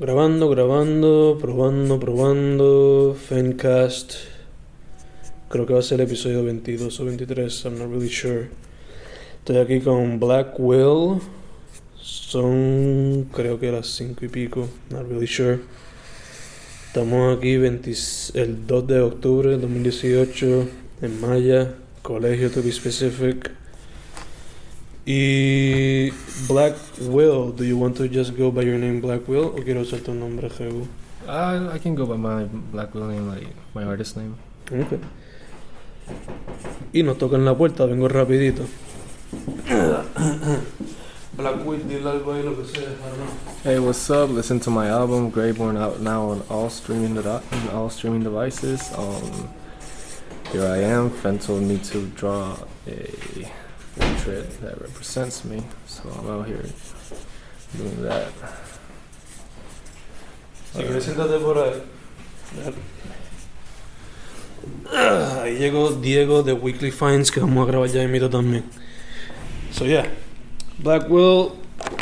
Grabando, grabando, probando, probando. Fencast. Creo que va a ser el episodio 22 o 23, I'm not really sure. Estoy aquí con Black Will. Son creo que las 5 y pico, not really sure. Estamos aquí 20 el 2 de octubre del 2018 en Maya, colegio to be specific. Y Black Will, do you want to just go by your name Black Will o quiero usar tu nombre Jehu? Uh, I can go by my Black Will name, like my artist name. Okay. Y nos tocan la puerta, vengo rapidito. Black Will, dile algo ahí lo que sea, hermano. Hey, what's up? Listen to my album Greyborn out now on all streaming de- on all streaming devices. Um, here I am. Fen told me to draw a portrait that represents me, so I'm out here doing that. Si quieres siéntate por ahí. Ah, Ahí llegó Diego de Weekly Finds que vamos a grabar ya en mito también. So yeah, Black Will,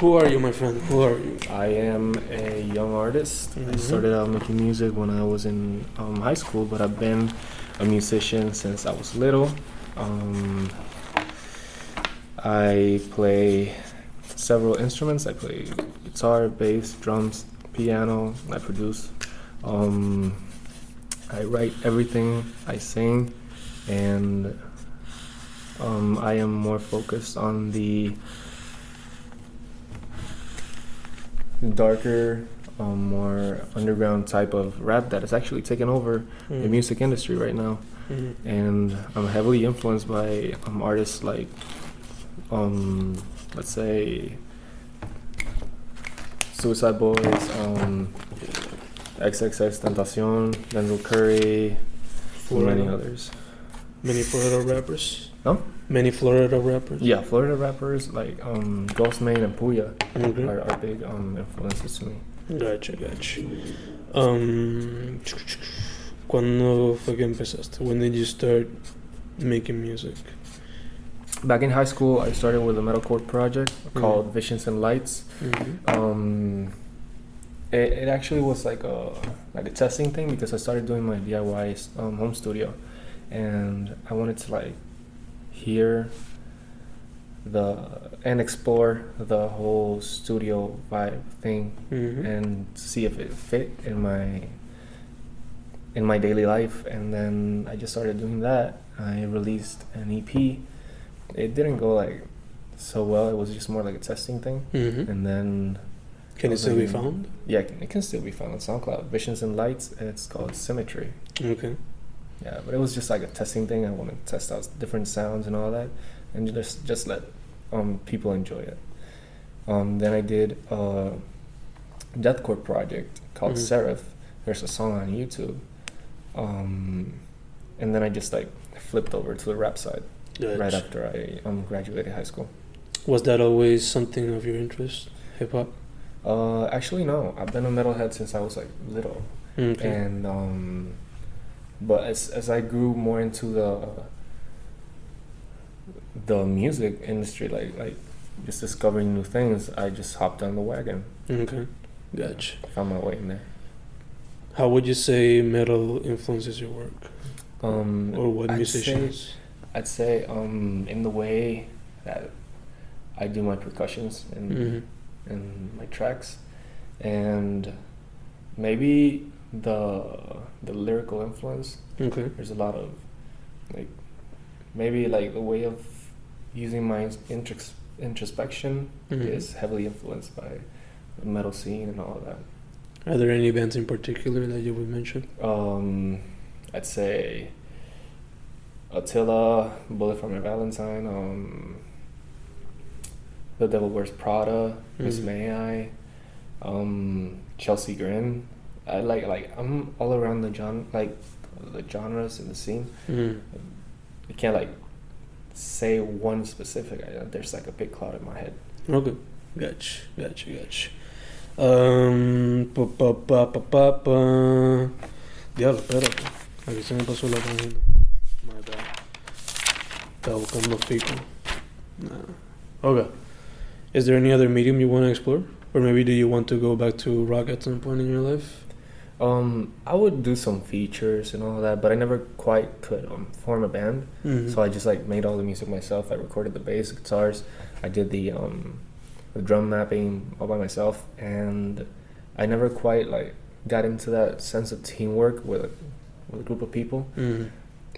who are you, my friend? Who are you? I am a young artist. I Mhm. started out making music when I was in um, high school, but I've been a musician since I was little. Um, I play several instruments. I play guitar, bass, drums, piano. I produce. Um, I write everything. I sing, and um, I am more focused on the darker, um, more underground type of rap that is actually taking over the music industry right now. Mhm. And I'm heavily influenced by um, artists like, um, let's say, Suicide Boys, um, XXX Tentacion, Denzel Curry, and many others. Many Florida rappers. No? Many Florida rappers. Yeah, Florida rappers like um, Ghostemane and Pouya Okay. are, are big um, influences to me. Gotcha, gotcha. Um, ¿Cuándo fue que empezaste? When did you start making music? Back in high school, I started with a metalcore project called Visions and Lights. Mhm. Um, it, it actually was like a like a testing thing because I started doing my DIY um, home studio, and I wanted to like hear the and explore the whole studio vibe thing Mhm. and see if it fit in my in my daily life and then I just started doing that. I released an EP. It didn't go like so well. It was just more like a testing thing. Mhm. And then Can it still be found? yeah, it can, still be found on SoundCloud. Visions and Lights. and It's called Symmetry. Okay. Yeah, but it was just like a testing thing. I wanted to test out different sounds and all that, and just just let um, people enjoy it. Um, then I did a deathcore project called Mhm. Seraph. There's a song on YouTube, um, and then I just like flipped over to the rap side right after I um, graduated high school. Was that always something of your interest? Hip hop? Uh, actually, no. I've been a metalhead since I was like little. Okay. and um, but as as I grew more into the the music industry, like like just discovering new things, I just hopped on the wagon, Okay. Gotcha. found my way in there. How would you say metal influences your work? Um, Or what I'd musicians? I'd say um, in the way that I do my percussions and Mhm. and my tracks, and maybe the the lyrical influence Okay. there's a lot of like maybe like the way of using my intros- introspection Mhm. is heavily influenced by the metal scene and all of that Are there any bands in particular that you would mention? um i'd say attila bullet for my valentine um the devil wears prada miss Mhm. may i um chelsea grin i like like i'm all around the genre like the genres in the scene Mm. I can't like say one specific. I, there's like a big cloud in my head. Okay. Gotcha. Gotcha. Gotcha. Um, pa, pa, pa, pa, pa, pa. Diablo, espérate. Aquí se me pasó la página. My bad. Estaba buscando fico. Nah. Okay. Is there any other medium you want to explore? or maybe do you want to go back to rock at some point in your life? Um, I would do some features and all that, but I never quite could um, form a band. Mhm. So I just like made all the music myself. I recorded the bass, guitars. I did the um, the drum mapping all by myself, and I never quite like got into that sense of teamwork with a, with a group of people. Mhm.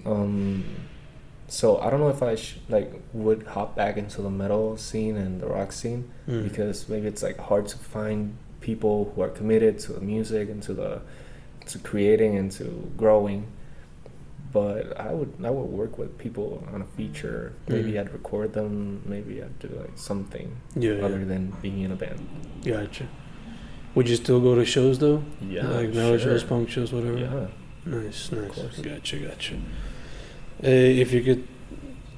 Um, so I don't know if I sh- like would hop back into the metal scene and the rock scene Mhm. because maybe it's like hard to find people who are committed to the music and to the to creating and to growing. But I would I would work with people on a feature. Maybe Mhm. I'd record them. Maybe I'd do like something yeah, yeah. other than being in a band. Gotcha. Would you still go to shows though? Yeah, like metal sure. shows, punk shows, whatever. Yeah. Nice, nice. Gotcha, gotcha. Eh, if you could,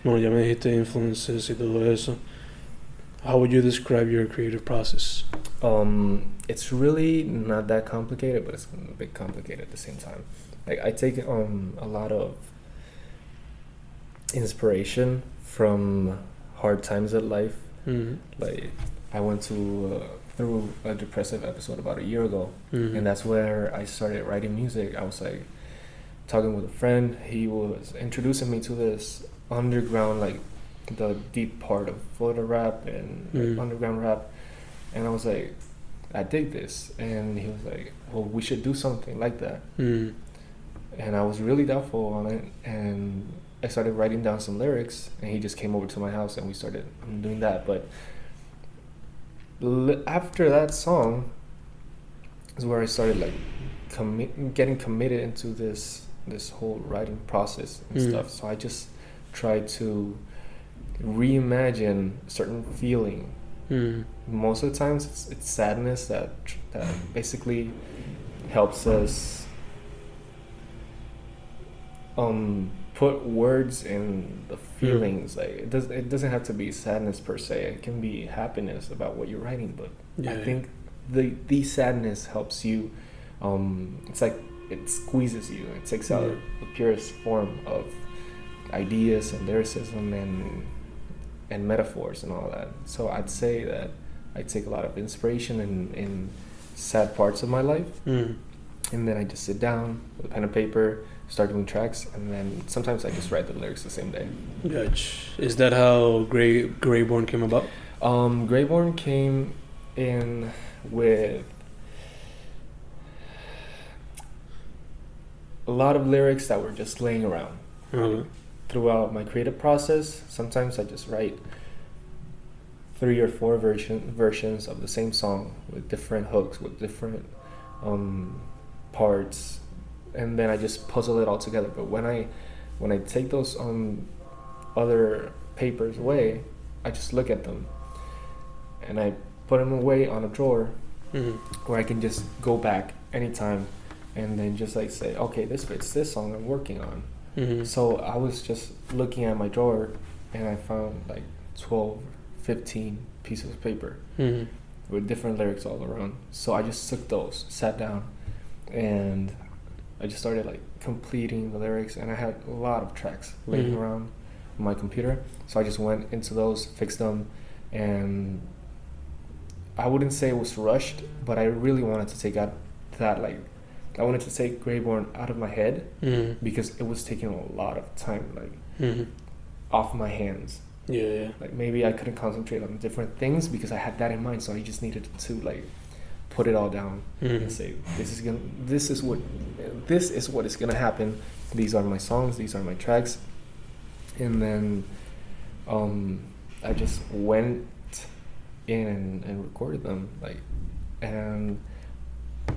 bueno, ya me dijiste influences y todo eso. How would you describe your creative process? Um, it's really not that complicated, but it's a bit complicated at the same time. Like I take um a lot of inspiration from hard times at life. Mm-hmm. Like I went to uh, through a depressive episode about a year ago, Mm-hmm. and that's where I started writing music. I was like talking with a friend. He was introducing me to this underground, like the deep part of Florida rap and like, Mm. underground rap, and I was like, I dig this, and he was like, well, we should do something like that, mm and I was really doubtful on it, and I started writing down some lyrics, and he just came over to my house, and we started doing that, but. L- after that song is where I started like commi- getting committed into this this whole writing process and Mm. stuff. So I just try to reimagine certain feeling. mm Most of the times, it's, it's sadness that that basically helps us um put words in the feelings. Like it does it doesn't have to be sadness per se. It can be happiness about what you're writing, but Yeah, I yeah. think the the sadness helps you. Um, it's like it squeezes you. It takes out Yeah. the purest form of ideas and lyricism and and metaphors and all that. So I'd say that I take a lot of inspiration in in sad parts of my life, mm and then I just sit down with a pen and paper, start doing tracks, and then sometimes I just write the lyrics the same day. Gotcha. Is that how Gray Greyborn came about? Um, Greyborn came in with a lot of lyrics that were just laying around Okay. throughout my creative process. Sometimes I just write three or four version versions of the same song with different hooks, with different um, parts, and then I just puzzle it all together. But when I when I take those um, other papers away, I just look at them and I put them away on a drawer mm where I can just go back anytime and then just like say, okay, this fits this song I'm working on. mm So I was just looking at my drawer and I found like 12, 15 pieces of paper mm with different lyrics all around. So I just took those, sat down, and I just started like completing the lyrics. And I had a lot of tracks laying Mhm. around on my computer. So I just went into those, fixed them, and I wouldn't say it was rushed, but I really wanted to take out that like I wanted to take Greyborn out of my head mm because it was taking a lot of time like mm off my hands. Yeah, yeah. Like maybe I couldn't concentrate on different things because I had that in mind. So I just needed to like put it all down and mm say this is gonna this is what this is what is gonna happen. These are my songs. These are my tracks. And then um, I just went in and, and recorded them like and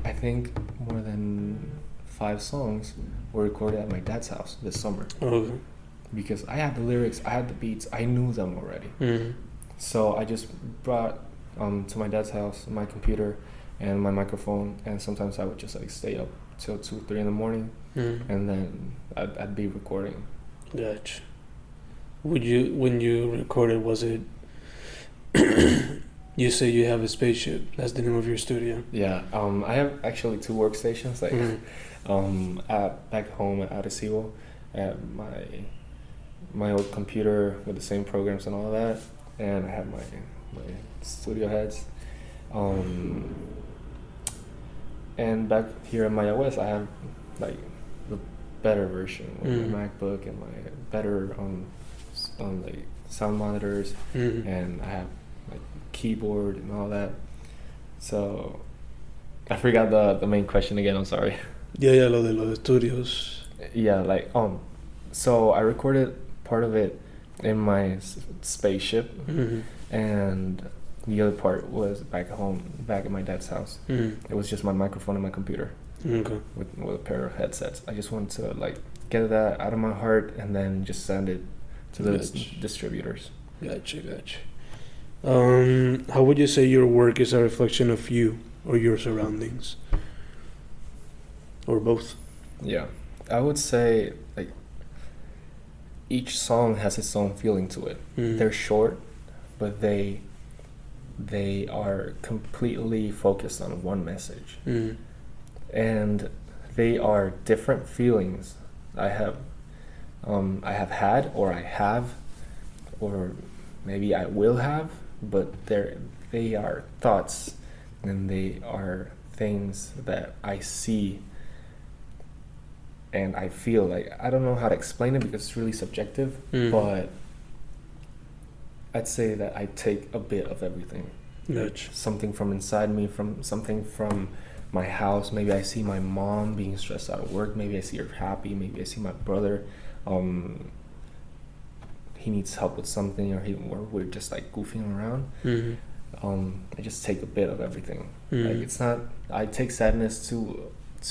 I think more than five songs were recorded at my dad's house this summer Okay. because I had the lyrics, I had the beats, I knew them already. mm So I just brought um, to my dad's house my computer and my microphone, and sometimes I would just like stay up till two, three in the morning, mm and then I'd, I'd be recording. Gotcha. Would you when you recorded was it you say you have a spaceship, that's the name of your studio. Yeah, um, I have actually two workstations, like Mhm. um, at, back home at Arecibo, at my my old computer with the same programs and all that, and I have my my studio heads, Um, and back here in my OS, I have like the better version with Mm. my MacBook and my better um, s- um like sound monitors, Mhm. and I have like keyboard and all that. So I forgot the the main question again. I'm sorry. Yeah, yeah, lo de los estudios. Yeah, like um, so I recorded part of it in my s- spaceship, Mhm. and the other part was back home, back at my dad's house. Mhm. It was just my microphone and my computer Okay. with with a pair of headsets. I just wanted to like get that out of my heart and then just send it to the Gotcha. distributors. Gotcha, gotcha. Um, how would you say your work is a reflection of you or your surroundings? Or both? Yeah, I would say like each song has its own feeling to it. Mhm. They're short, but they they are completely focused on one message. Mhm. and they are different feelings I have um, I have had or I have or maybe I will have but they're they are thoughts and they are things that I see and I feel like I don't know how to explain it because it's really subjective Mhm. but I'd say that I take a bit of everything something from inside me, from something from my house. Maybe I see my mom being stressed out at work. Maybe I see her happy. Maybe I see my brother. Um, he needs help with something, or he, or we're just like goofing around. Mhm. Um, I just take a bit of everything. Mhm. Like it's not. I take sadness to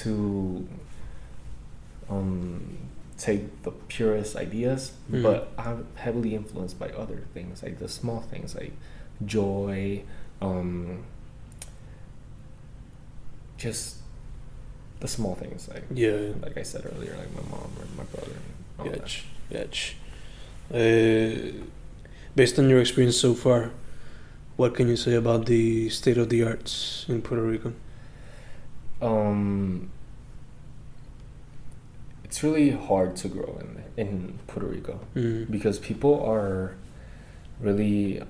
to um, take the purest ideas, Mhm. but I'm heavily influenced by other things, like the small things, like joy, um, just the small things, like Yeah. like I said earlier, like my mom or my brother. and all that. Gotcha. Uh, based on your experience so far, what can you say about the state of the arts in Puerto Rico? Um, it's really hard to grow in in Puerto Rico Mhm. because people are really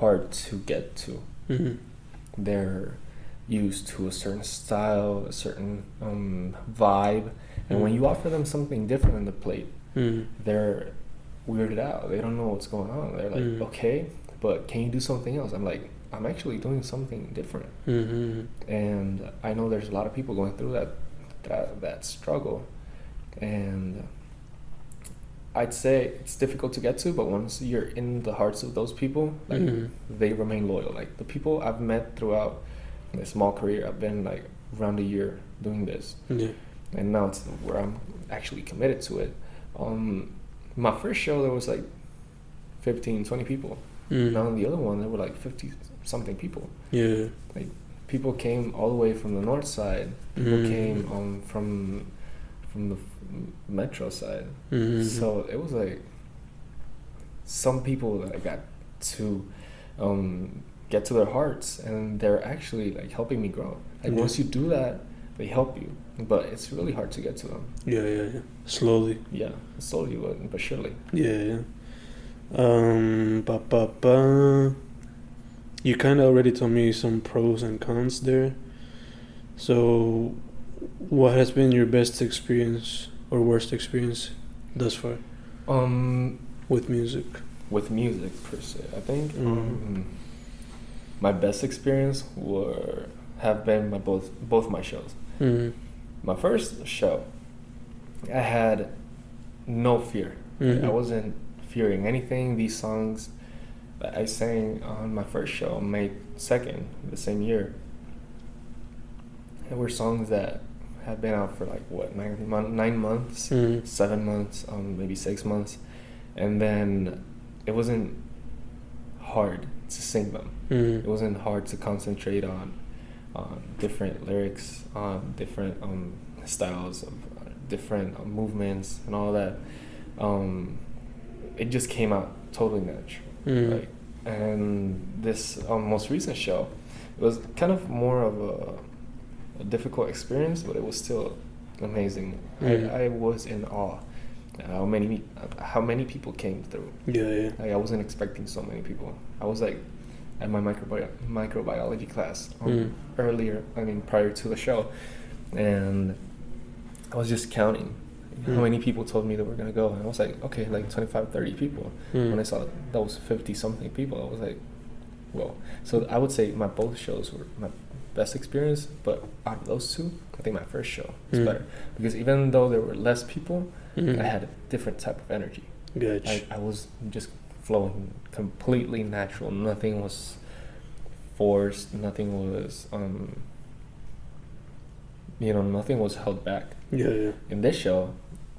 hard to get to. Mhm. They're used to a certain style, a certain um, vibe, and when Mhm. you offer them something different on the plate, Mhm. they're weirded out. They don't know what's going on. They're like, Mm. okay, but can you do something else? I'm like, I'm actually doing something different. Mhm. and I know there's a lot of people going through that that that struggle, and I'd say it's difficult to get to, but once you're in the hearts of those people, like Mhm. they remain loyal. Like the people I've met throughout my small career, I've been like around a year doing this, Yeah. And now it's where I'm actually committed to it. Um, my first show there was like 15, 20 people. Mhm. Now in the other one there were like 50 something people Yeah. Like people came all the way from the north side. People Mm. came um, from from the metro side. Mhm. So it was like some people that I got to um, get to their hearts, and they're actually like helping me grow. Like Yeah. once you do that, they help you, but it's really hard to get to them. Yeah, yeah, yeah. Slowly. Yeah, slowly but but surely. Yeah, yeah. Um, ba, ba, ba. You kind of already told me some pros and cons there. So, what has been your best experience or worst experience thus far Um, with music? with music per se. I think Mhm. um, my best experience were have been my both both my shows. Mm. My first show, I had no fear. Mhm. I wasn't fearing anything. These songs that I sang on my first show, May second, the same year, they were songs that had been out for like what nine nine months Mhm. seven months, um, maybe six months, and then it wasn't hard to sing them. Mhm. It wasn't hard to concentrate on on different lyrics, on different um, styles of uh, different uh, movements and all that. Um, it just came out totally natural. Like, and this um, most recent show, it was kind of more of a, a difficult experience, but it was still amazing. Mhm. I, I was in awe how many how many people came through. Yeah, yeah. Like I wasn't expecting so many people. I was like, at my microbi- microbiology class Mm. earlier. I mean, prior to the show, and I was just counting how Mm. many people told me that we're gonna go, and I was like, okay, like 25, 30 people. Mm. When I saw that was fifty something people, I was like, whoa. So I would say my both shows were my best experience, but out of those two, I think my first show was Mm. better because even though there were less people, Mm. I had a different type of energy. Gotcha. I, I was just flowing completely natural. Nothing was forced. Nothing was, um, you know, nothing was held back. yeah, yeah. In this show,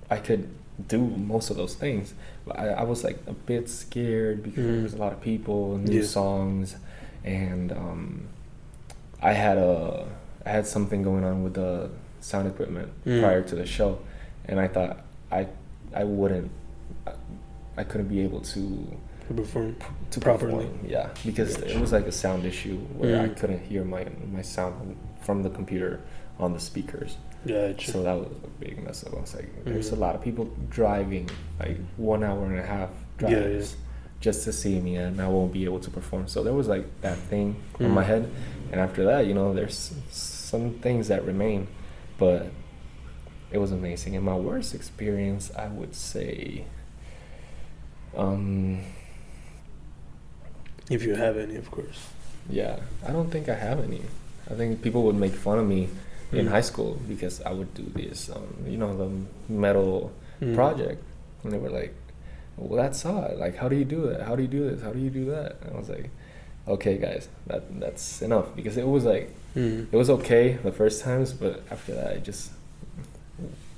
I could do most of those things, but I, I was like a bit scared because there Mm. was a lot of people, new Yeah. songs, and um, I had a I had something going on with the sound equipment Mm. prior to the show, and I thought I I wouldn't I, I couldn't be able to To perform. to Properly. perform. Yeah, because Gotcha. it was like a sound issue where I Mm. couldn't hear my my sound from the computer on the speakers. Gotcha. So that was a big mess up. I was like, there's a lot of people driving like one hour and a half drives yeah. just to see me, and I won't be able to perform. So there was like that thing in my Mm. head, and after that, you know, there's some things that remain, but it was amazing. And my worst experience, I would say, um, if you have any, of course. yeah, I don't think I have any. I think people would make fun of me in Mm. high school because I would do this, um, you know, the metal Mm. project, and they were like, "Well, that's odd. Like, how do you do that? How do you do this? How do you do that?" And I was like, "Okay, guys, that that's enough." Because it was like Mm. it was okay the first times, but after that, I just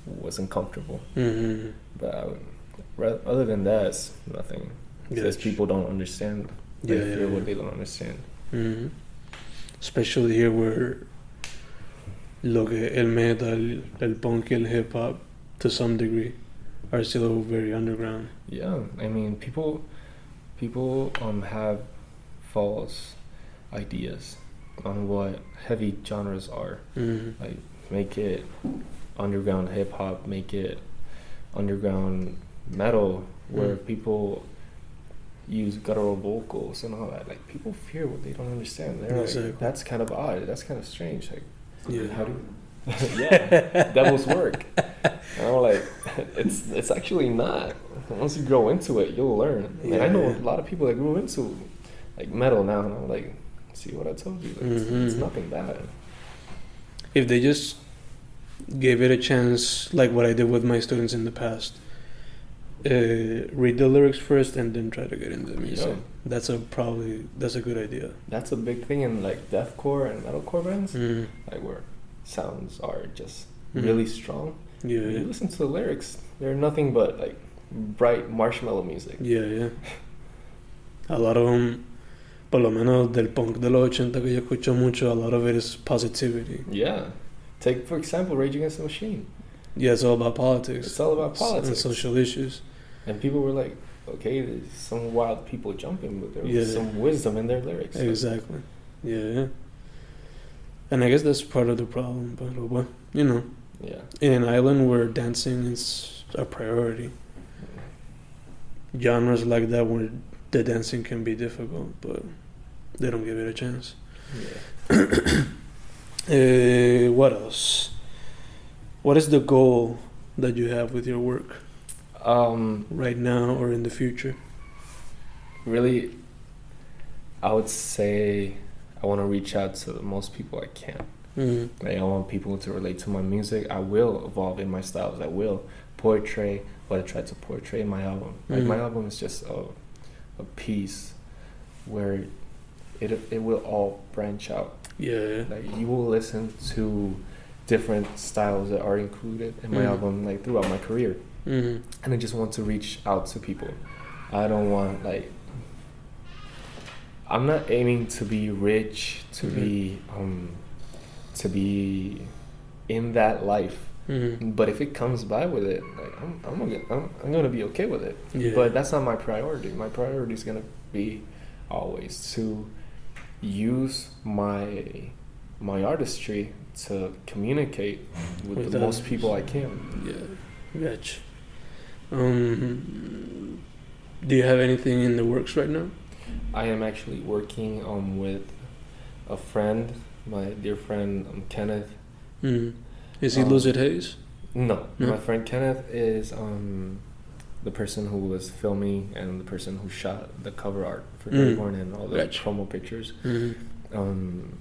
wasn't comfortable. Mm-hmm. But I would, ra- other than that, it's nothing. Because Gotcha. people don't understand. They Yeah, yeah, yeah. what they don't understand. Mhm. Especially here where lo que el metal, el punk, el hip hop, to some degree, are still very underground. Yeah, I mean, people, people um have false ideas on what heavy genres are. Mhm. Like, make it underground hip hop, make it underground metal, where Mm. people use guttural vocals and all that. Like, people fear what they don't understand. They're Exactly. like, that's kind of odd. That's kind of strange. Like, Yeah. how do you? yeah, devil's work. And I'm like, it's it's actually not. Once you grow into it, you'll learn. And I know Yeah. a lot of people that grew into like metal now, and I'm like, see what I told you? Like, it's, it's Mhm. nothing bad. If they just gave it a chance, like what I did with my students in the past, uh, read the lyrics first and then try to get into the music. That's a probably that's a good idea. That's a big thing in like deathcore and metalcore bands, Mm. like where sounds are just Mhm. really strong. Yeah, When yeah, You listen to the lyrics; they're nothing but like bright marshmallow music. yeah, yeah. A lot of them, por lo menos del punk de los 80 que yo escucho mucho, a lot of it is positivity. Yeah. Take for example, Rage Against the Machine. Yeah, it's all about politics. It's all about politics and social issues. And people were like, okay, there's some wild people jumping, but there was Yeah. some wisdom in their lyrics. Exactly. Yeah. And I guess that's part of the problem, but well, you know, Yeah. in an island where dancing is a priority, genres like that where the dancing can be difficult, but they don't give it a chance. Yeah. Uh, what else? What is the goal that you have with your work Um, right now or in the future? really, I would say I want to reach out to the most people I can. Mm. Like, I want people to relate to my music. I will evolve in my styles. I will portray what I try to portray in my album. Like my Mhm. album is just a, a piece where it it will all branch out. Yeah. Like you will listen to different styles that are included in my Mhm. album like throughout my career, Mm. and I just want to reach out to people. I don't want like I'm not aiming to be rich, to Mhm. be um to be in that life. Mm. But if it comes by with it, like I'm I'm gonna I'm, I'm gonna be okay with it. Yeah. But that's not my priority. My priority is gonna be always to use my my artistry to communicate with, With the most people I can. Yeah, gotcha. Um, do you have anything in the works right now? I am actually working um with a friend, my dear friend um, Kenneth. Mm. Is he Um, Lucid Hayes? No, No? my friend Kenneth is um the person who was filming and the person who shot the cover art for Mm. Dirty and all the Gotcha. promo pictures. Mm. Um,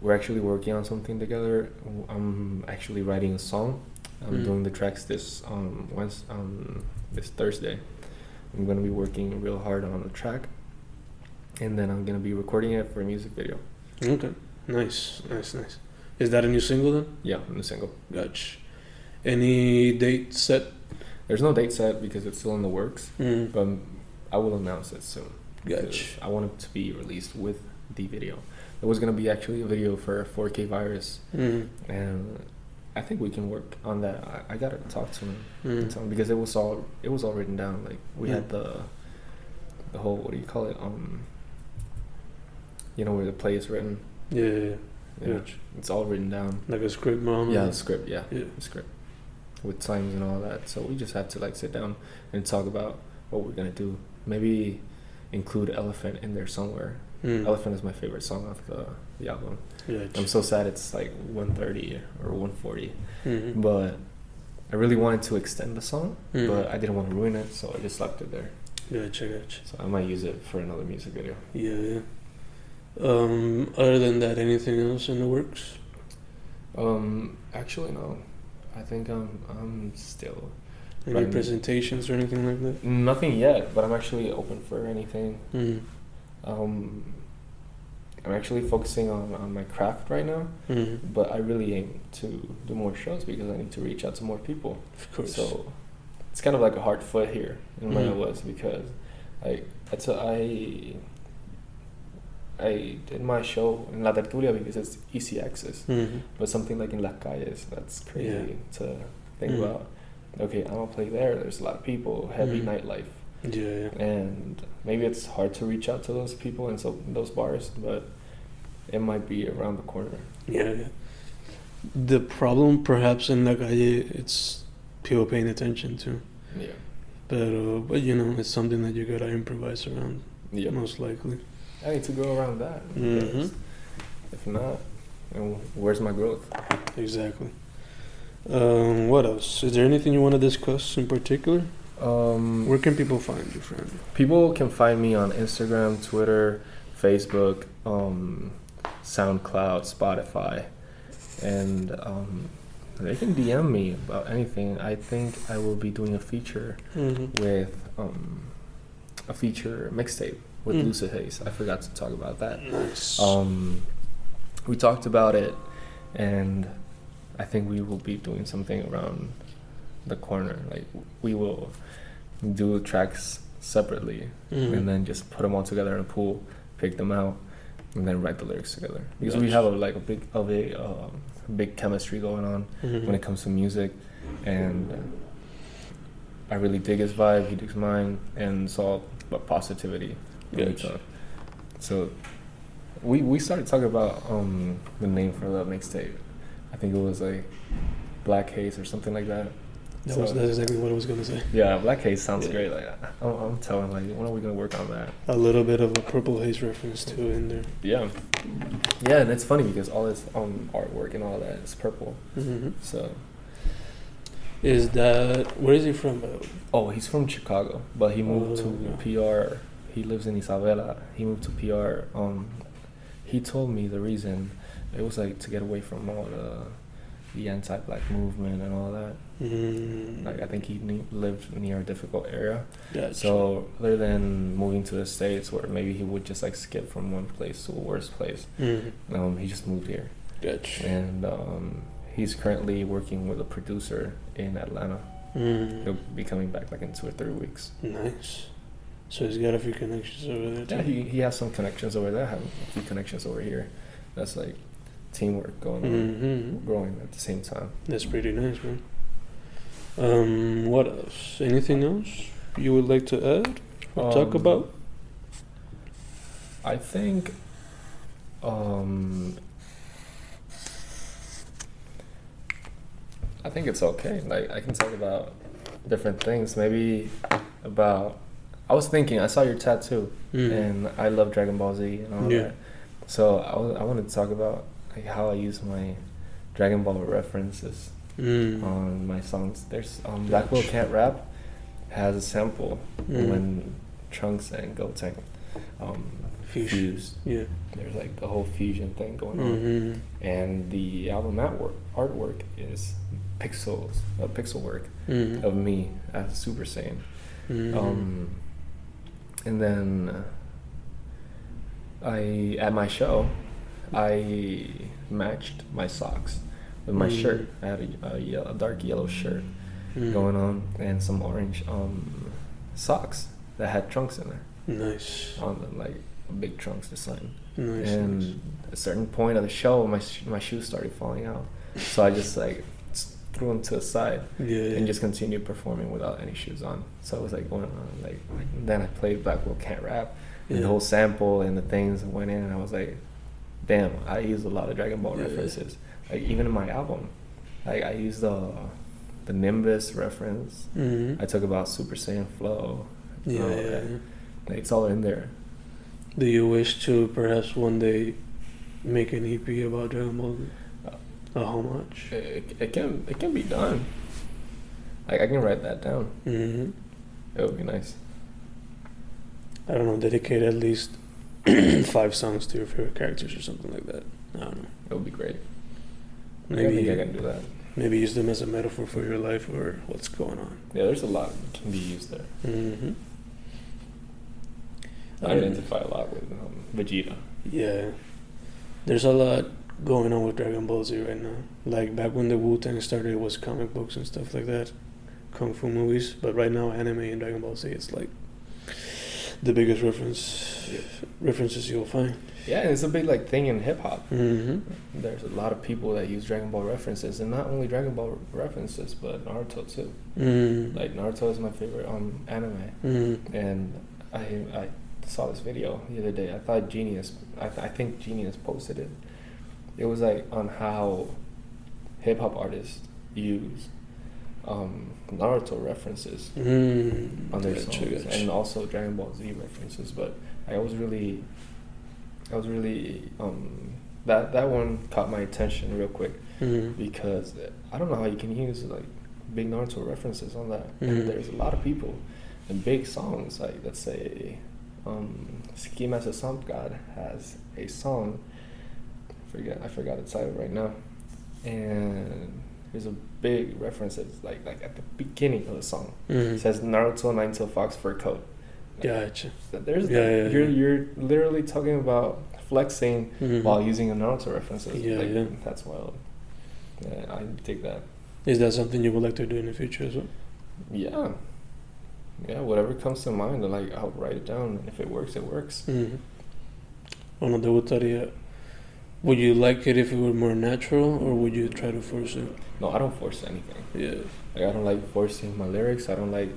we're actually working on something together. I'm actually writing a song. I'm Mm. doing the tracks this um once um this Thursday. I'm gonna be working real hard on the track, and then I'm gonna be recording it for a music video. Okay. Nice. Nice. Nice. Is that a new single then? Yeah, in the single. Gotcha. Any date set? There's no date set because it's still in the works, Mm. but I will announce it soon. Gotcha. I want it to be released with the video. It was gonna be actually a video for 4K virus, Mm. and I think we can work on that. I, I gotta talk to him. Mm. So- because it was all it was all written down. Like we had Mm. the the whole what do you call it? Um, you know where the play is written. Yeah, yeah, yeah. Yeah, it's all written down. Like a script, mom. Yeah, script. Yeah, Yeah. script with times and all that. So we just have to like sit down and talk about what we're gonna do. Maybe include Elephant in there somewhere. Mm. Elephant is my favorite song off the, the album. I'm so sad it's like 130 or 140, Mhm. but I really wanted to extend the song, Mhm. but I didn't want to ruin it, so I just left it there. Gotcha, gotcha. So I might use it for another music video. Yeah, yeah. Um, other than that, anything else in the works? Um, actually, no. I think I'm I'm still Any presentations or anything like that? nothing yet, but I'm actually open for anything. Mm. Um, I'm actually focusing on, on my craft right now, Mm. but I really aim to do more shows because I need to reach out to more people. Of course. So it's kind of like a hard foot here in where I Mhm. was because I I t- I I did my show in La Tertulia because it's easy access, Mhm. but something like in Las Calles that's crazy Yeah. to think Mhm. about. Okay, I'm gonna play there. There's a lot of people, heavy Mhm. nightlife, Yeah, yeah. and maybe it's hard to reach out to those people in so those bars, but it might be around the corner. Yeah, yeah. The problem, perhaps, in La Calle, it's people paying attention to. Yeah, But, uh, but you know, it's something that you gotta improvise around, yeah. most likely. I need to go around that. Mhm. If not, where's my growth? Exactly. Um, what else? Is there anything you want to discuss in particular? Um, Where can people find you, friend? people can find me on Instagram, Twitter, Facebook, um, SoundCloud, Spotify, and um, they can DM me about anything. I think I will be doing a feature Mm-hmm. with um, a feature mixtape with Mm. Lucid Hayes. I forgot to talk about that. Nice. Um, we talked about it, and I think we will be doing something around the corner. Like we will do tracks separately, Mhm. and then just put them all together in a pool, pick them out, and then write the lyrics together. Because we have a, like a big of a um, big chemistry going on Mhm. when it comes to music, and uh, I really dig his vibe. He digs mine, and it's all about positivity. Gotcha. So we we started talking about um, the name for the mixtape. I think it was like Black Haze or something like that. That was that's exactly what I was gonna say. Yeah, Black Haze sounds Yeah. great. Like I'm, I'm telling like when are we gonna work on that? A little bit of a purple haze reference too in there. Yeah, yeah, and it's funny because all this um artwork and all that is purple. hmm So Is that where is he from? by the way? oh, he's from Chicago, but he moved Oh, to PR. He lives in Isabela. He moved to PR. Um, he told me the reason it was like to get away from all the the anti-black movement and all that. Mm, Like I think he ne- lived near a difficult area. gotcha. So other than moving to the states, where maybe he would just like skip from one place to a worse place, Mhm. um, he just moved here, Gotcha. and um, he's currently working with a producer in Atlanta. Mm. He'll be coming back like in two or three weeks. Nice. So he's got a few connections over there too. Yeah, he, he has some connections over there. I have a few connections over here. That's like teamwork going on, hmm growing at the same time. That's pretty nice, man. Um, what else? Anything else you would like to add or talk Um, about? I think um I think it's okay. Like I can talk about different things, maybe about I was thinking, I saw your tattoo, Mm. and I love Dragon Ball Z and all Yeah. that. So I, I wanted to talk about like how I use my Dragon Ball references Mm. on my songs. There's um, Black Will Can't Rap has a sample Mm. when Trunks and Gotenk um, fused. Yeah. There's like the whole fusion thing going on, Mm-hmm. and the album artwork artwork is pixels, uh, pixel work Mm-hmm. of me as Super Saiyan. Mm-hmm. Um, and then I at my show, I matched my socks with my Mm. shirt. I had a, a, ye- a dark yellow shirt Mm. going on and some orange um, socks that had trunks in there Nice. on them, like big trunks design. Nice. and nice. at a certain point of the show, my sh- my shoes started falling out, so I just like threw them to the side Yeah. and just continued performing without any shoes on. So I was like going on like then I played Black Will Can't Rap and Yeah. the whole sample and the things went in and I was like, damn, I use a lot of Dragon Ball Yeah. references. Like even in my album. Like I use the the Nimbus reference. Mm-hmm. I talk about Super Saiyan Flow. Yeah, yeah, yeah. Like, it's all in there. Do you wish to perhaps one day make an EP about Dragon Ball? Uh, how much? It, it can it can be done. Like I can write that down. Mm-hmm. It would be nice. I don't know. Dedicate at least five songs to your favorite characters or something like that. I don't know. It would be great. Maybe I I can do that. maybe use them as a metaphor for your life or what's going on. Yeah, there's a lot that can be used there. Mm-hmm. I identify a lot with um, Vegeta. Yeah. There's a lot going on with Dragon Ball Z right now. Like back when the Wu Tang started, it was comic books and stuff like that, kung fu movies. But right now, anime and Dragon Ball Z, it's like the biggest reference references you'll find. Yeah, and it's a big like thing in hip hop. Mm-hmm. There's a lot of people that use Dragon Ball references, and not only Dragon Ball references, but Naruto too. Mm-hmm. Like Naruto is my favorite um anime, mm-hmm. and I I saw this video the other day. I thought Genius, I, th- I think Genius posted it. It was like on how hip hop artists use um, Naruto references Mm-hmm. on their Gotcha, songs, gotcha. and also Dragon Ball Z references. But I was really, I was really um, that that one caught my attention real quick Mhm. because I don't know how you can use like big Naruto references on that. Mhm. And there's a lot of people and big songs like let's say um, Ski Mask the Slump God has a song. I forget I forgot the title right now, and there's a big reference that's like like at the beginning of the song. Mhm. It says Naruto Nine Tail Fox fur coat. Gotcha. There's Yeah, yeah, you're yeah. you're literally talking about flexing Mhm. while using a Naruto references. Yeah, Like, yeah. That's wild. Yeah, I take that. Is that something you would like to do in the future as well? Yeah. Yeah, whatever comes to mind, like I'll write it down, and if it works, it works. Mm-hmm. Bueno, te gustaría. Would you like it if it were more natural, or would you try to force it? No, I don't force anything. Yeah. Like I don't like forcing my lyrics. I don't like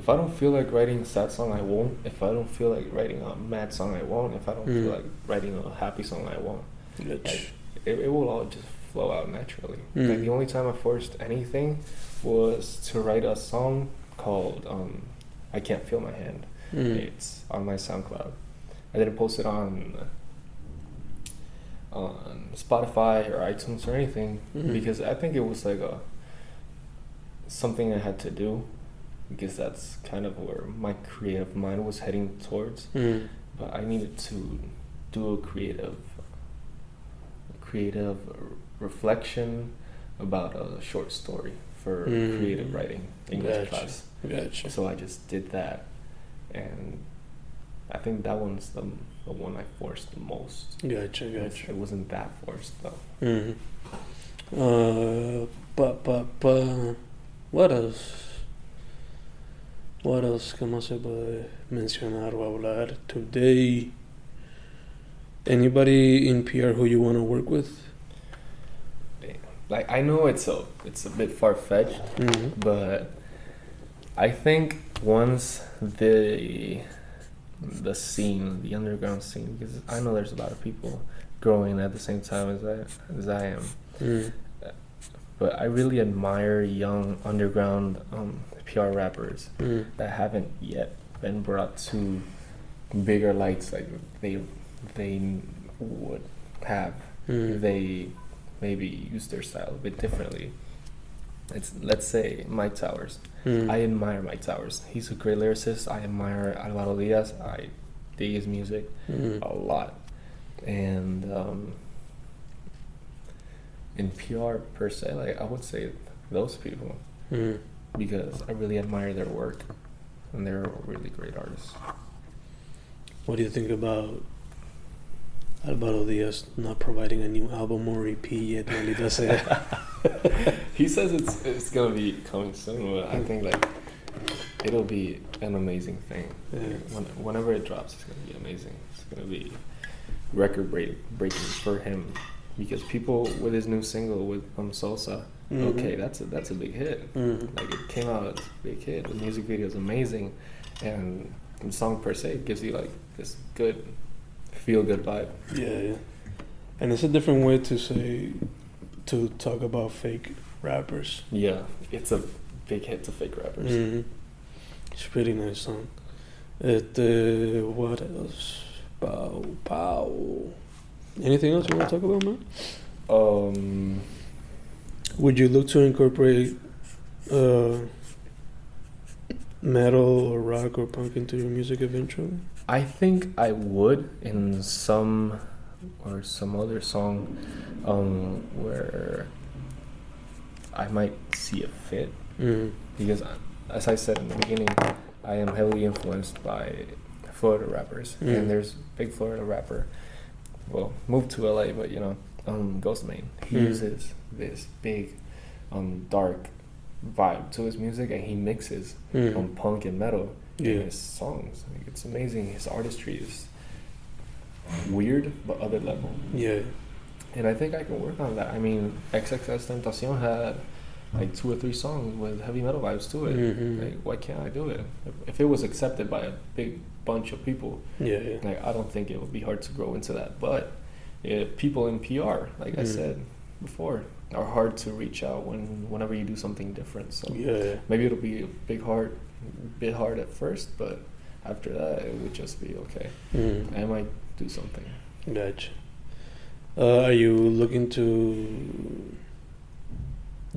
if I don't feel like writing a sad song, I won't. If I don't feel like writing a mad song, I won't. If I don't Mm. feel like writing a happy song, I won't. Gotcha. It, it will all just flow out naturally. Mm. Like the only time I forced anything was to write a song called um, "I Can't Feel My Hand." Mm. It's on my SoundCloud. I didn't post it on on Spotify or iTunes or anything Mhm. because I think it was like a something I had to do because that's kind of where my creative mind was heading towards. Mm. But I needed to do a creative creative reflection about a short story for Mm. creative writing English Gotcha. class. Gotcha. So I just did that, and I think that one's the the one I forced the most. Gotcha. Gotcha. It wasn't that forced though. Mm-hmm. Uh, pa, pa, pa. What else? What else más se puede mencionar o hablar today? Anybody in PR who you want to work with? Like I know it's a it's a bit far fetched, Mm-hmm. but I think once the the scene, the underground scene, because I know there's a lot of people growing at the same time as I as I am. Mm. But I really admire young underground um, PR rappers Mm. that haven't yet been brought to bigger lights like they they would have Mm. they maybe use their style a bit differently. It's let's say Mike Towers. Mm. I admire Mike Towers. He's a great lyricist. I admire Alvaro Diaz. I dig his music Mm. a lot, and um, in PR per se, like I would say those people Mm. because I really admire their work, and they're really great artists. What do you think about Alvaro Diaz not providing a new album or EP yet? Maldita sea. he says it's it's gonna be coming soon, but I think like it'll be an amazing thing. Yeah. When, whenever it drops, it's gonna be amazing. It's gonna be record break, breaking for him because people with his new single with um, Salsa, Mhm. okay, that's a, that's a big hit. Mm. Like it came out as a big hit. The music video is amazing, and the song per se gives you like this good feel good vibe. Yeah, yeah. And it's a different way to say, to talk about fake rappers. Yeah, it's a big hit to fake rappers. Mhm. It's a pretty nice song. It, uh, what else? Pow, pow. Anything else you want to talk about, man? Um, Would you look to incorporate uh, metal or rock or punk into your music eventually? I think I would in some or some other song um, where I might see a fit Mm. because, as I said in the beginning, I am heavily influenced by Florida rappers, Mm. and there's big Florida rapper. Well, moved to LA, but you know, um, Ghostemane. He Mm. uses this big, um, dark vibe to his music, and he mixes Mm. um, punk and metal in Yeah. his songs. Like, it's amazing. His artistry is weird but other level, Yeah. And I think I can work on that. I mean, XXX Tentacion had like two or three songs with heavy metal vibes to it. Mhm. Like, why can't I do it? If, if it was accepted by a big bunch of people, Yeah, yeah. like I don't think it would be hard to grow into that. But yeah, people in PR, like I Mm. said before, are hard to reach out when whenever you do something different. So Yeah, yeah. maybe it'll be a big hard, bit hard at first, but after that it would just be okay. Mm. I might do something. Gotcha. Uh, are you looking to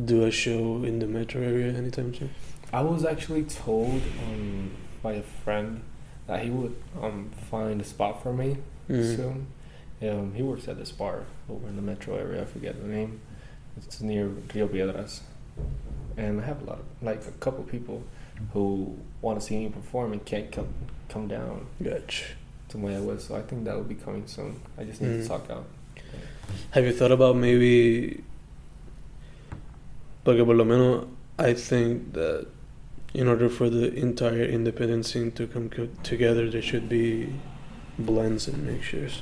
do a show in the metro area anytime soon? I was actually told um, by a friend that he would um, find a spot for me Mm. soon. Um, he works at this bar over in the metro area. I forget the name. It's near Rio Piedras, and I have a lot of like a couple people who want to see me perform and can't come come down Gotcha. to Mayagüez. So I think that will be coming soon. I just need Mm. to talk out. Have you thought about maybe? Porque por lo menos I think that in order for the entire independent scene to come co- together, there should be blends and mixtures.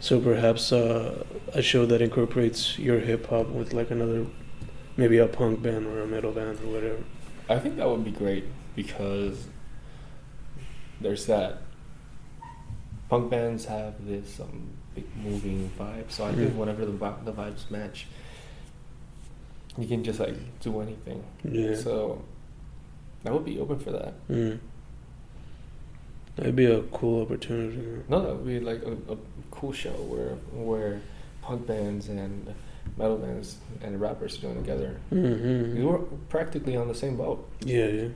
So perhaps uh, a show that incorporates your hip hop with like another, maybe a punk band or a metal band or whatever. I think that would be great because there's that. Punk bands have this um, big moving vibe, so I think Mm. whenever the vi- the vibes match, you can just like do anything. Yeah. So I would be open for that. Mm. That'd be a cool opportunity. No, that would be like a, a cool show where where punk bands and metal bands and rappers are join together. Mm-hmm. We were practically on the same boat, Yeah, yeah.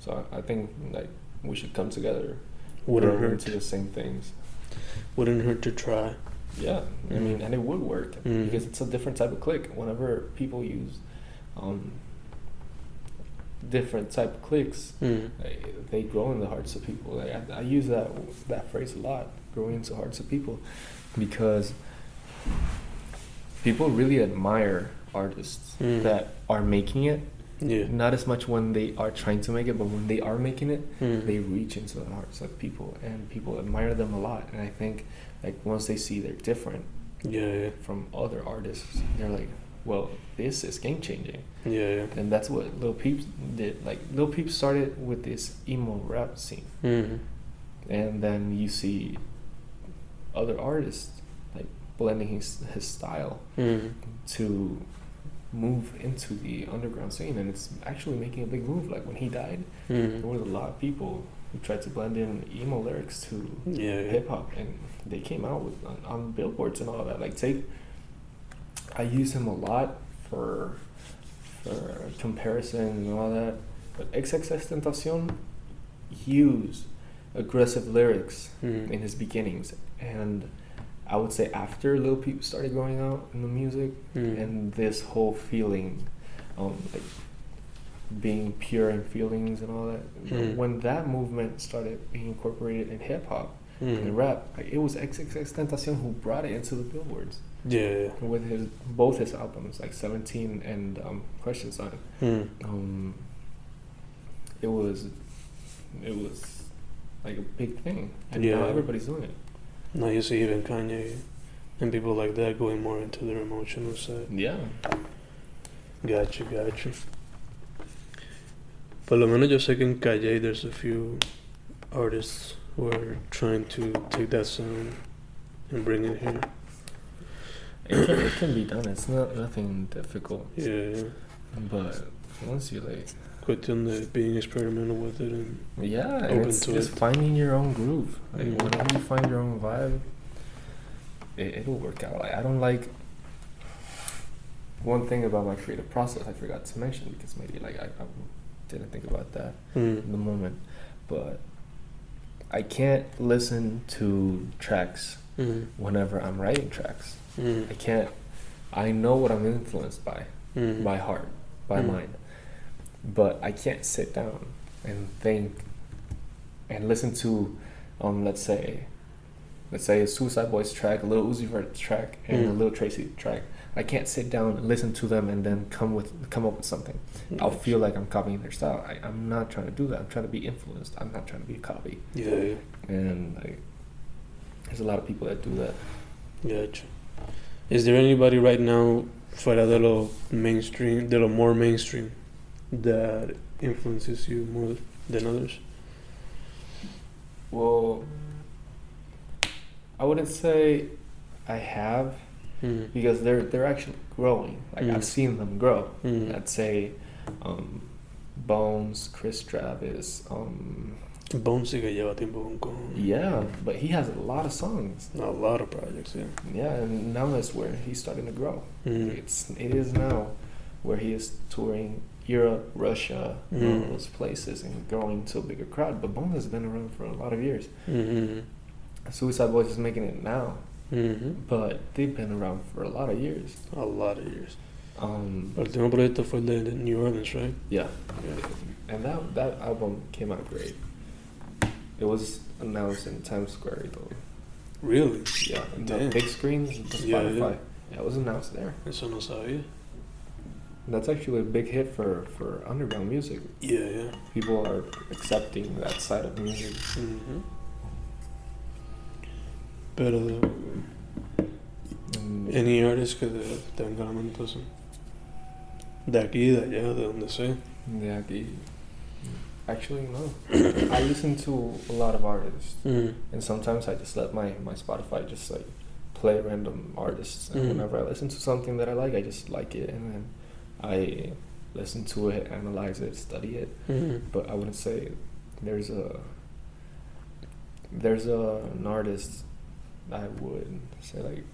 so I, I think like we should come together, grow hurt. into the same things. Wouldn't hurt to try. Yeah, I Mm. mean, and it would work Mm. because it's a different type of click. Whenever people use um, different type of clicks, Mm. they, they grow in the hearts of people. Like, I, I use that that phrase a lot, growing into the hearts of people, because people really admire artists Mm. that are making it. Yeah. Not as much when they are trying to make it, but when they are making it, Mm. they reach into the hearts of people, and people admire them a lot. And I think, like once they see they're different Yeah, yeah. from other artists, they're like, "Well, this is game changing." Yeah, yeah. And that's what Lil Peep did. Like Lil Peep started with this emo rap scene, Mm. and then you see other artists like blending his his style Mm. to move into the underground scene, and it's actually making a big move. Like when he died, Mm. there was a lot of people who tried to blend in emo lyrics to Yeah. hip hop, and they came out with on, on billboards and all that. Like take, I use him a lot for for comparison and all that. But XXX Tentacion used aggressive lyrics Mm. in his beginnings, and I would say after Lil Peep started going out in the music, Mm. and this whole feeling, um, like being pure in feelings and all that. Mm. When that movement started being incorporated in hip hop and Mm. rap, like, it was XXX Tentacion who brought it into the billboards Yeah. with his both his albums, like Seventeen and um, Question Sign. Mm. Um, it was, it was like a big thing, and now everybody's doing it. Now you see even Kanye and people like that going more into their emotional side. Yeah. Gotcha, gotcha. Por lo menos yo sé que en Calle there's a few artists who are trying to take that sound and bring it here. It can, it can be done. It's not nothing difficult. Yeah. But once you like, Cuestión de being experimental with it and yeah, and Open it's to just it. finding your own groove. Like Mhm. whenever you find your own vibe, it, it'll work out. Like I don't like one thing about my creative process. I forgot to mention because maybe like I, I didn't think about that in mm. the moment, but I can't listen to tracks Mm. whenever I'm writing tracks. Mm. I can't. I know what I'm influenced by. Mm. by heart, by Mm. mind. But I can't sit down and think and listen to, um, let's say, let's say a Suicideboys track, a Lil Uzi Vert track, and a Mm. Lil Tracy track. I can't sit down and listen to them and then come with come up with something. I'll feel like I'm copying their style. I, I'm not trying to do that. I'm trying to be influenced. I'm not trying to be a copy. Yeah, yeah. And like, there's a lot of people that do that. Gotcha. Is there anybody right now fuera de lo mainstream, de lo more mainstream, that influences you more than others? Well, I wouldn't say I have Mm. because they're they're actually growing. Like Mm. I've seen them grow. Mm. I'd say um, Bones, Chris Travis. Um, Bones sí que lleva tiempo con yeah, but he has a lot of songs. A lot of projects, yeah. Yeah, and now that's where he's starting to grow. Mm. It's it is now where he is touring Europe, Russia, and all those places, and growing to a bigger crowd. But Bones has been around for a lot of years. Mm-hmm. Suicideboys is making it now, Mm-hmm. but they've been around for a lot of years. A lot of years. Um, último proyecto fue el de, de New Orleans, right? Yeah, and that that album came out great. It was announced in Times Square though. Really? Yeah, Damn. the big screens, the Yeah, Spotify. yeah. Yeah, it was announced there. Eso no sabía. That's actually a big hit for for underground music. Yeah, yeah. People are accepting that side of music. Mm-hmm. Pero, And any artist que te, te venga a la mente así? De aquí, de allá, de donde sea. yeah, the- actually no. I listen to a lot of artists, Mm. and sometimes I just let my my Spotify just like play random artists. And Mhm. whenever I listen to something that I like, I just like it, and then I listen to it, analyze it, study it. Mm-hmm. But I wouldn't say there's a there's a, an artist I would say like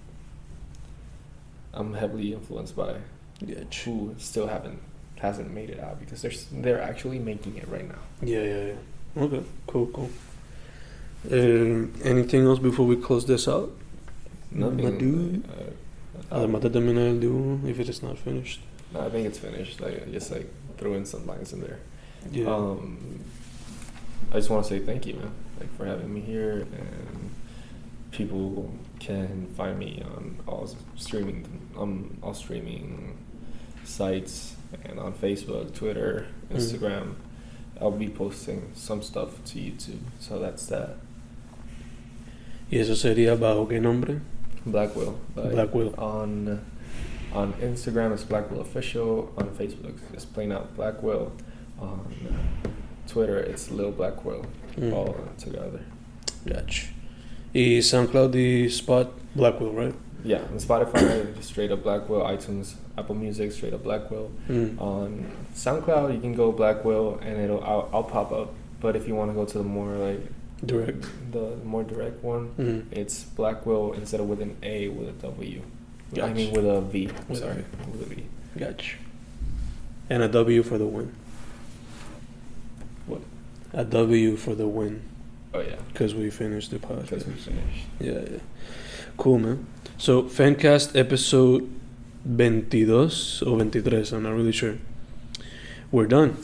I'm heavily influenced by Gotcha. who still haven't hasn't made it out because they're they're actually making it right now. Yeah, yeah, yeah. Okay, cool, cool. Um, anything else before we close this out? Nothing. My dude. Uh, Además de terminar el if it is not finished. No, I think it's finished. Like I just like throw in some lines in there. Yeah. Um, I just want to say thank you, man, like for having me here, and people can find me on all streaming, um, all streaming sites and on Facebook, Twitter, Mhm. Instagram. I'll be posting some stuff to YouTube, so that's that. y eso sería bajo qué nombre? Black Will. by- Black On on Instagram it's Black Will Official. On Facebook it's plain out Black Will. On Twitter it's Lil Black Will. Mm. All together. Gotcha. Y SoundCloud the Spot Blackwell, right? Yeah, on Spotify just straight up Black Will. iTunes, Apple Music straight up Black Will. Mm. On SoundCloud you can go Black Will and it'll I'll, I'll pop up But if you want to go to the more like Direct. the more direct one, Mm. it's Blackwell instead of with an A with a W. I mean with a V. With a sorry, with a V. Gotcha. And a W for the win. What? A W for the win. Oh yeah, Because we finished the because podcast. we finished. Yeah, yeah. Cool, man. So, Fancast episode 22 or 23, I'm not really sure. We're done.